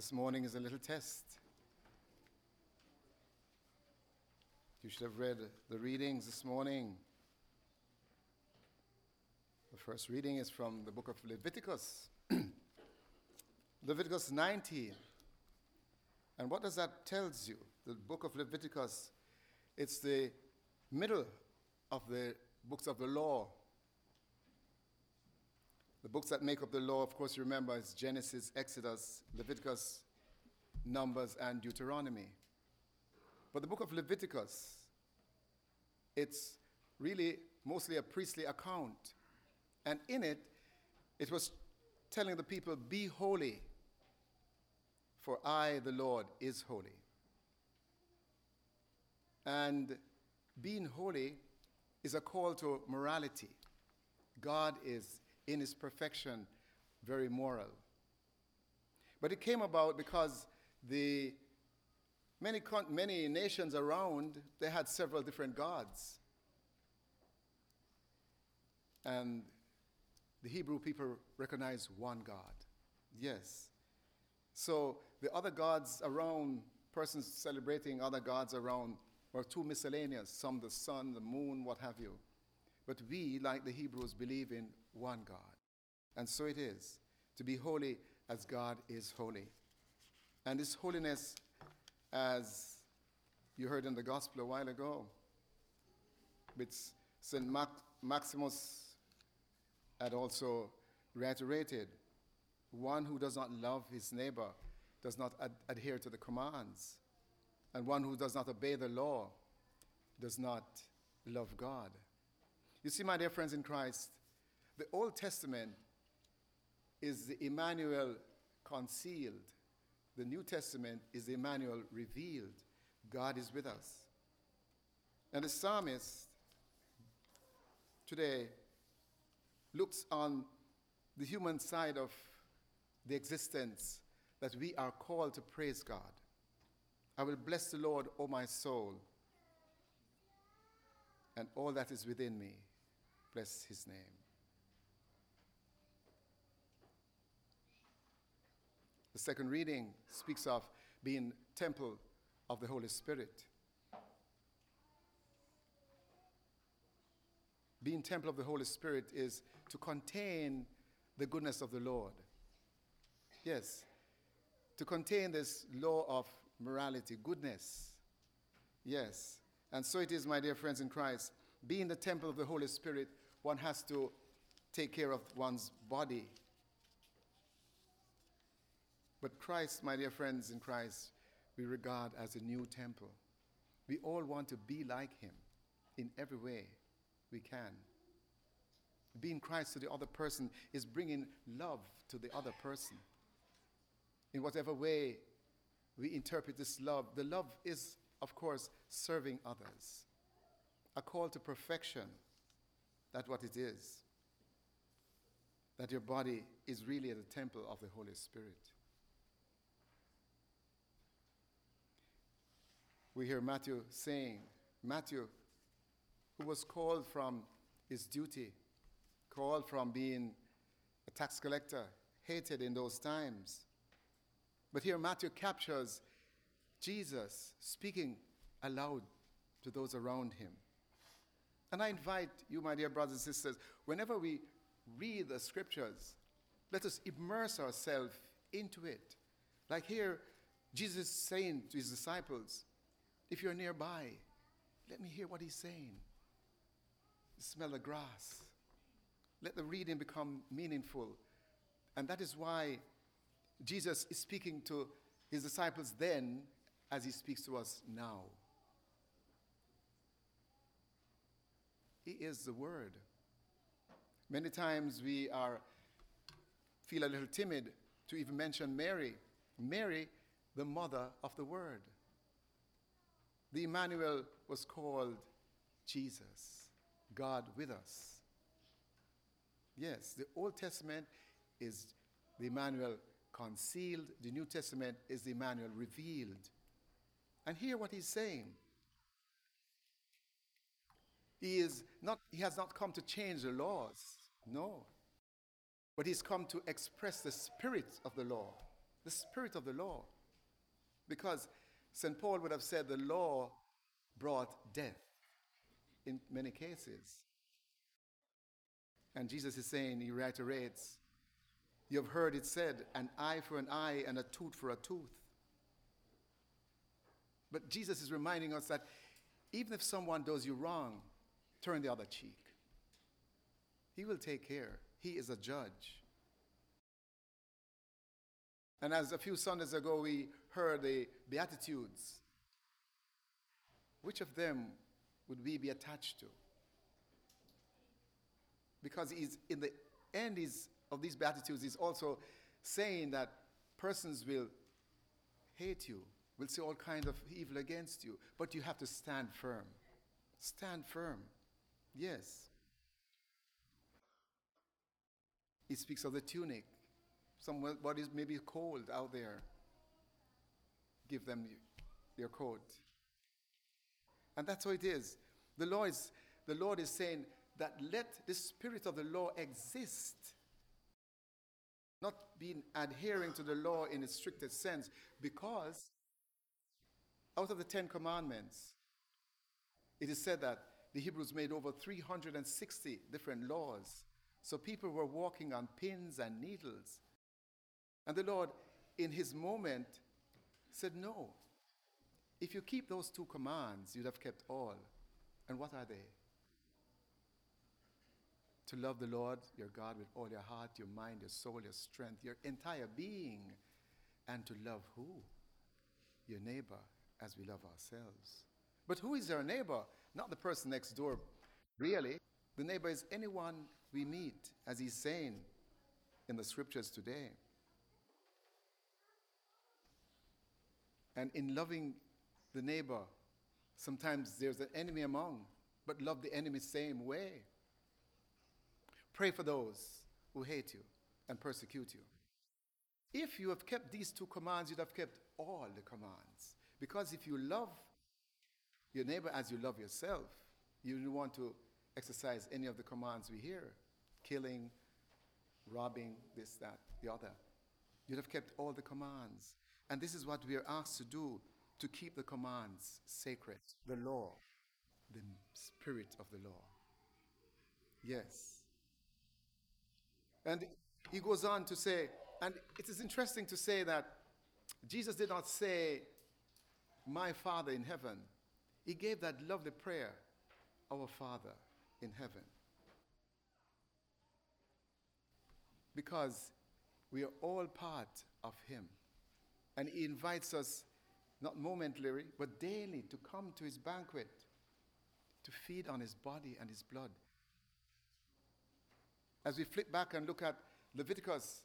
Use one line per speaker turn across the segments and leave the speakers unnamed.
This morning is a little test. You should have read the readings this morning. The first reading is from the book of Leviticus. Leviticus 19. And what does that tells you? The book of Leviticus, it's the middle of the books of the law. Books that make up the law, of course, you remember, is Genesis, Exodus, Leviticus, Numbers, and Deuteronomy. But the book of Leviticus, it's really mostly a priestly account. And in it, it was telling the people, Be holy, for I, the Lord, is holy. And being holy is a call to morality. God is, in his perfection, very moral. But it came about because the many, many nations around, they had several different gods. And the Hebrew people recognize one God. Yes. So the other gods around, persons celebrating other gods around, were too miscellaneous, some the sun, the moon, what have you. But we, like the Hebrews, believe in one God. And so it is to be holy as God is holy. And this holiness, as you heard in the gospel a while ago, which St. Maximus had also reiterated one who does not love his neighbor does not ad- adhere to the commands. And one who does not obey the law does not love God. You see, my dear friends in Christ, the Old Testament is the Emmanuel concealed. The New Testament is the Emmanuel revealed. God is with us. And the psalmist today looks on the human side of the existence that we are called to praise God. I will bless the Lord, O my soul, and all that is within me. Bless his name. The second reading speaks of being temple of the Holy Spirit. Being temple of the Holy Spirit is to contain the goodness of the Lord. Yes, to contain this law of morality, goodness. Yes. And so it is, my dear friends in Christ. Being the temple of the Holy Spirit, one has to take care of one's body. But Christ, my dear friends in Christ, we regard as a new temple. We all want to be like him in every way we can. Being Christ to the other person is bringing love to the other person in whatever way we interpret this love, the love is, of course, serving others. A call to perfection. That's what it is. That your body is really the temple of the Holy Spirit. We hear Matthew saying, Matthew, who was called from his duty, called from being a tax collector, hated in those times, but here Matthew captures Jesus speaking aloud to those around him. And I invite you, my dear brothers and sisters, whenever we read the scriptures, let us immerse ourselves into it. Like here, Jesus is saying to his disciples, if you're nearby, let me hear what he's saying. Smell the grass. Let the reading become meaningful. And that is why Jesus is speaking to his disciples then as he speaks to us now. He is the Word. Many times we are feel a little timid to even mention Mary. Mary, the mother of the Word. The Emmanuel was called Jesus, God with us. Yes, the Old Testament is the Emmanuel concealed, the New Testament is the Emmanuel revealed. And hear what he's saying. He, is not, he has not come to change the laws, no. But he's come to express the spirit of the law. the spirit of the law. Because St. Paul would have said the law brought death in many cases. And Jesus is saying, he reiterates, You have heard it said, an eye for an eye and a tooth for a tooth. But Jesus is reminding us that even if someone does you wrong, turn the other cheek. He will take care. He is a judge. And as a few Sundays ago we heard the Beatitudes, which of them would we be attached to? Because he's, in the end he's, of these Beatitudes, he's also saying that persons will hate you, will say all kinds of evil against you, but you have to stand firm. Stand firm. Yes. He speaks of the tunic. Somebody is maybe cold out there. Give them your coat. And that's how it is. The Lord is, the Lord is saying that let the spirit of the law exist. Not being adhering to the law in its strictest sense, because out of the Ten Commandments, it is said that the Hebrews made over 360 different laws. So people were walking on pins and needles. And the Lord, in his moment, said, No. If you keep those two commands, you'd have kept all. And what are they? To love the Lord your God with all your heart, your mind, your soul, your strength, your entire being. And to love who? Your neighbor as we love ourselves. But who is our neighbor? Not the person next door, really. The neighbor is anyone we meet, as he's saying in the scriptures today. And in loving the neighbor, sometimes there's an enemy among, but love the enemy same way. Pray for those who hate you and persecute you. If you have kept these two commands, you'd have kept all the commands. Because if you love your neighbor as you love yourself, you don't want to exercise any of the commands we hear killing, robbing, this, that, the other. You'd have kept all the commands. And this is what we are asked to do to keep the commands sacred, the law, the spirit of the law. Yes. And he goes on to say, and it is interesting to say that Jesus did not say, My Father in heaven. He gave that lovely prayer, Our Father in heaven. Because we are all part of Him. And He invites us, not momentarily, but daily, to come to His banquet, to feed on His body and His blood. As we flip back and look at Leviticus,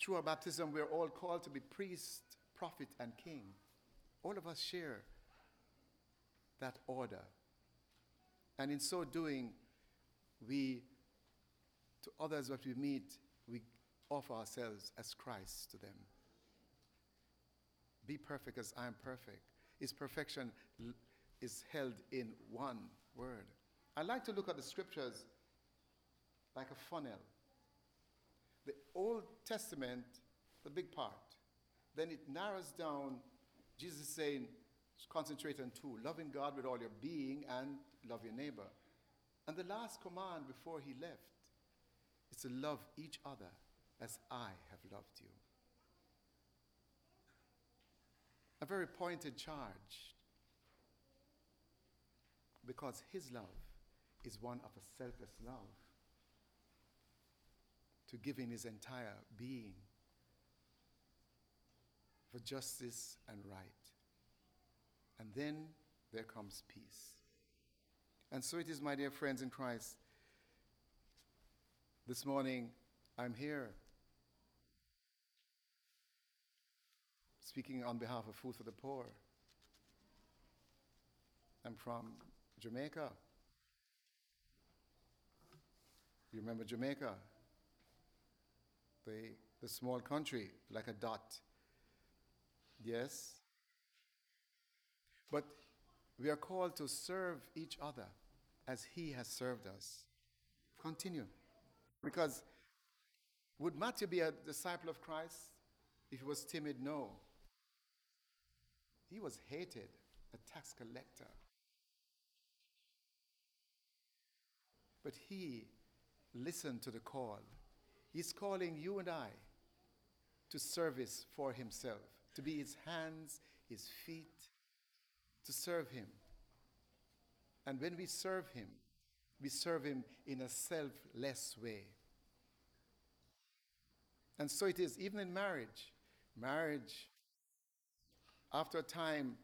through our baptism, we're all called to be priest, prophet, and king. All of us share that order. And in so doing, we, to others that we meet, we offer ourselves as Christ to them. Be perfect as I am perfect. His perfection is held in one word. I like to look at the scriptures like a funnel. The Old Testament, the big part. Then it narrows down. Jesus saying, concentrate on two loving God with all your being and love your neighbor. And the last command before he left is to love each other as I have loved you. A very pointed charge because his love is one of a selfless love to giving his entire being for justice and right. And then there comes peace. And so it is, my dear friends in Christ. This morning, I'm here speaking on behalf of Food for the Poor. I'm from Jamaica. You remember Jamaica? the, the small country, like a dot. Yes? But we are called to serve each other as He has served us. Continue. Because would Matthew be a disciple of Christ If he was timid, no. He was hated, a tax collector. But he listened to the call. He's calling you and I to service for himself, to be his hands, his feet, to serve him. And when we serve him, we serve him in a selfless way. And so it is, even in marriage. Marriage, after a time,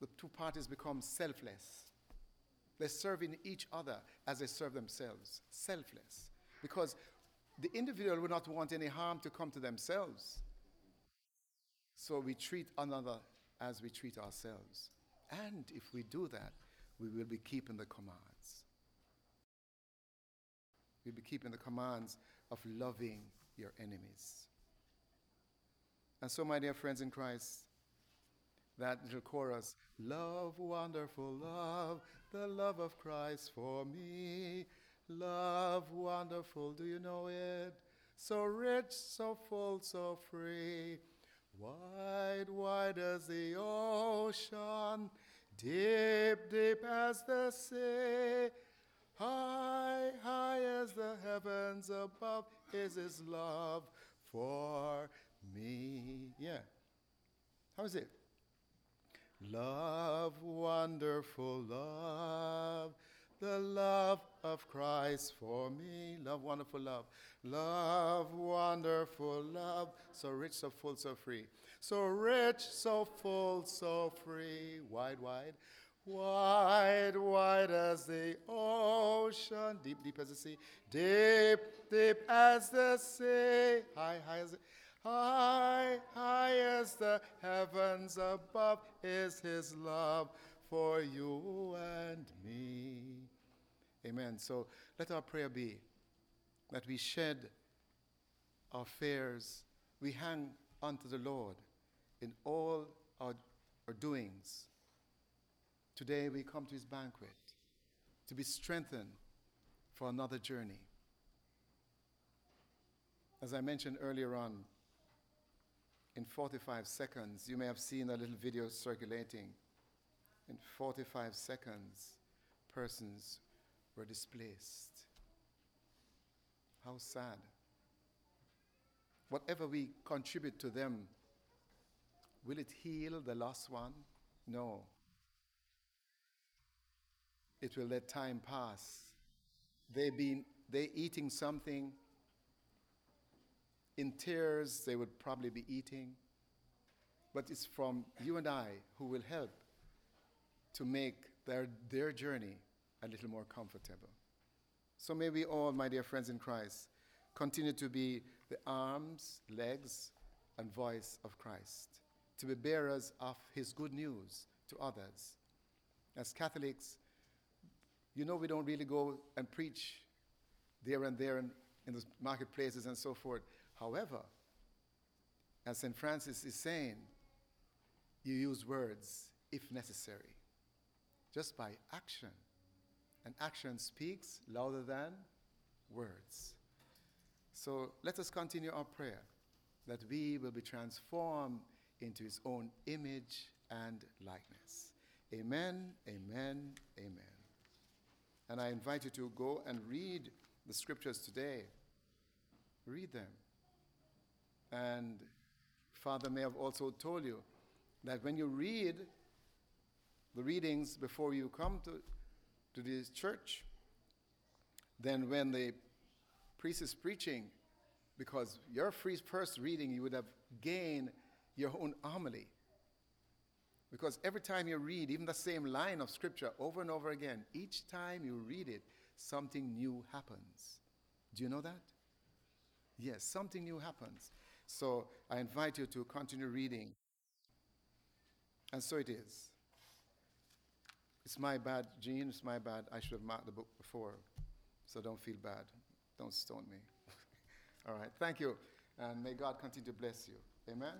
the two parties become selfless. They're serving each other as they serve themselves, selfless. Because the individual would not want any harm to come to themselves. So we treat another as we treat ourselves. And if we do that, we will be keeping the commands. We'll be keeping the commands of loving your enemies. And so, my dear friends in Christ, that little chorus, Love, wonderful love, the love of Christ for me. Love, wonderful, do you know it? So rich, so full, so free. Wide, wide as the ocean, deep, deep as the sea. High, high as the heavens above is his love for me. Yeah. How is it? Love, wonderful love, the love of Christ for me. Love, wonderful love. Love, wonderful love, so rich, so full, so free. So rich, so full, so free. Wide, wide. Wide, wide as the ocean, deep, deep as the sea, deep, deep as the sea, high, high as the High, high as the heavens above is his love for you and me. Amen. So let our prayer be that we shed our fears, we hang unto the Lord in all our, our doings. Today we come to his banquet to be strengthened for another journey. As I mentioned earlier on, in 45 seconds. You may have seen a little video circulating. In 45 seconds, persons were displaced. How sad. Whatever we contribute to them, will it heal the lost one? No. It will let time pass. They been they eating something in tears they would probably be eating. But it's from you and I who will help to make their, their journey a little more comfortable. So may we all, my dear friends in Christ, continue to be the arms, legs, and voice of Christ, to be bearers of his good news to others. As Catholics, you know we don't really go and preach there and there in, in the marketplaces and so forth. However, as St. Francis is saying, you use words if necessary, just by action. And action speaks louder than words. So let us continue our prayer that we will be transformed into his own image and likeness. Amen, amen, amen. And I invite you to go and read the scriptures today. Read them. And Father may have also told you that when you read the readings before you come to, to this church, then when the priest is preaching, because your first reading, you would have gained your own homily. Because every time you read, even the same line of scripture over and over again, each time you read it, something new happens. Do you know that? Yes, something new happens. So I invite you to continue reading. And so it is. It's my bad, Gene, it's my bad. I should have marked the book before. So don't feel bad. Don't stone me. All right, thank you. And may God continue to bless you. Amen.